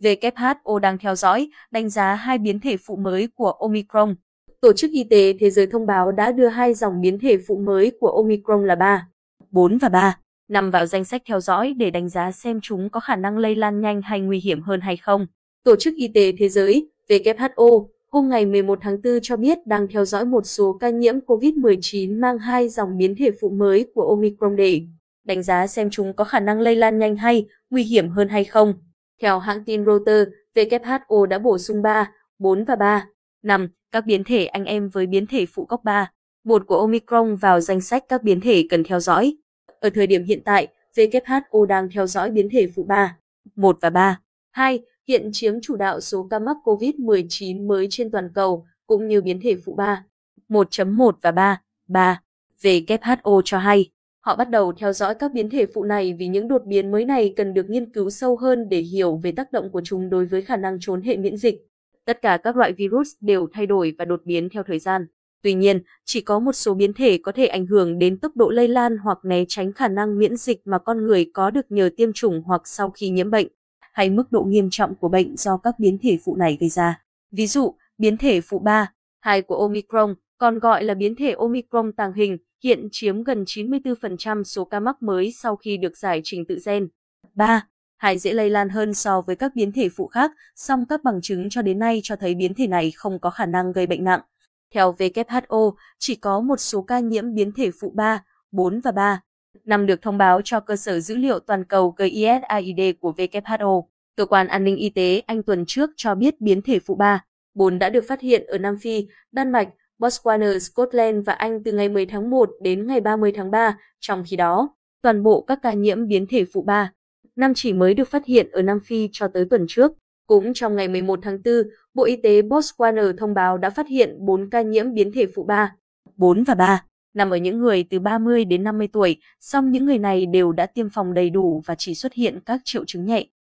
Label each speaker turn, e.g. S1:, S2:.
S1: WHO đang theo dõi, đánh giá hai biến thể phụ mới của Omicron. Tổ chức Y tế Thế giới thông báo đã đưa hai dòng biến thể phụ mới của Omicron là 3, 4 và 3 nằm vào danh sách theo dõi để đánh giá xem chúng có khả năng lây lan nhanh hay nguy hiểm hơn hay không. Tổ chức Y tế Thế giới WHO hôm ngày 11 tháng 4 cho biết đang theo dõi một số ca nhiễm COVID-19 mang hai dòng biến thể phụ mới của Omicron để đánh giá xem chúng có khả năng lây lan nhanh hay nguy hiểm hơn hay không. Theo hãng tin Reuters, WHO đã bổ sung 3, 4 và 3, 5 các biến thể anh em với biến thể phụ cốc 3, 1 của Omicron vào danh sách các biến thể cần theo dõi. Ở thời điểm hiện tại, WHO đang theo dõi biến thể phụ 3, 1 và 3. 2 hiện chiếm chủ đạo số ca mắc COVID-19 mới trên toàn cầu, cũng như biến thể phụ 3, 1.1 và 3, 3. WHO cho hay, họ bắt đầu theo dõi các biến thể phụ này vì những đột biến mới này cần được nghiên cứu sâu hơn để hiểu về tác động của chúng đối với khả năng trốn hệ miễn dịch. Tất cả các loại virus đều thay đổi và đột biến theo thời gian. Tuy nhiên, chỉ có một số biến thể có thể ảnh hưởng đến tốc độ lây lan hoặc né tránh khả năng miễn dịch mà con người có được nhờ tiêm chủng hoặc sau khi nhiễm bệnh hay mức độ nghiêm trọng của bệnh do các biến thể phụ này gây ra. Ví dụ, biến thể phụ 3, 2 của Omicron, còn gọi là biến thể Omicron tàng hình, hiện chiếm gần 94% số ca mắc mới sau khi được giải trình tự gen. 3. hải dễ lây lan hơn so với các biến thể phụ khác, song các bằng chứng cho đến nay cho thấy biến thể này không có khả năng gây bệnh nặng. Theo WHO, chỉ có một số ca nhiễm biến thể phụ 3, 4 và 3 năm được thông báo cho cơ sở dữ liệu toàn cầu GISAID của WHO. Cơ quan an ninh y tế Anh tuần trước cho biết biến thể phụ 3, 4 đã được phát hiện ở Nam Phi, Đan Mạch, Botswana, Scotland và Anh từ ngày 10 tháng 1 đến ngày 30 tháng 3. Trong khi đó, toàn bộ các ca nhiễm biến thể phụ 3, năm chỉ mới được phát hiện ở Nam Phi cho tới tuần trước. Cũng trong ngày 11 tháng 4, Bộ Y tế Botswana thông báo đã phát hiện 4 ca nhiễm biến thể phụ 3, 4 và 3 nằm ở những người từ 30 đến 50 tuổi, song những người này đều đã tiêm phòng đầy đủ và chỉ xuất hiện các triệu chứng nhẹ.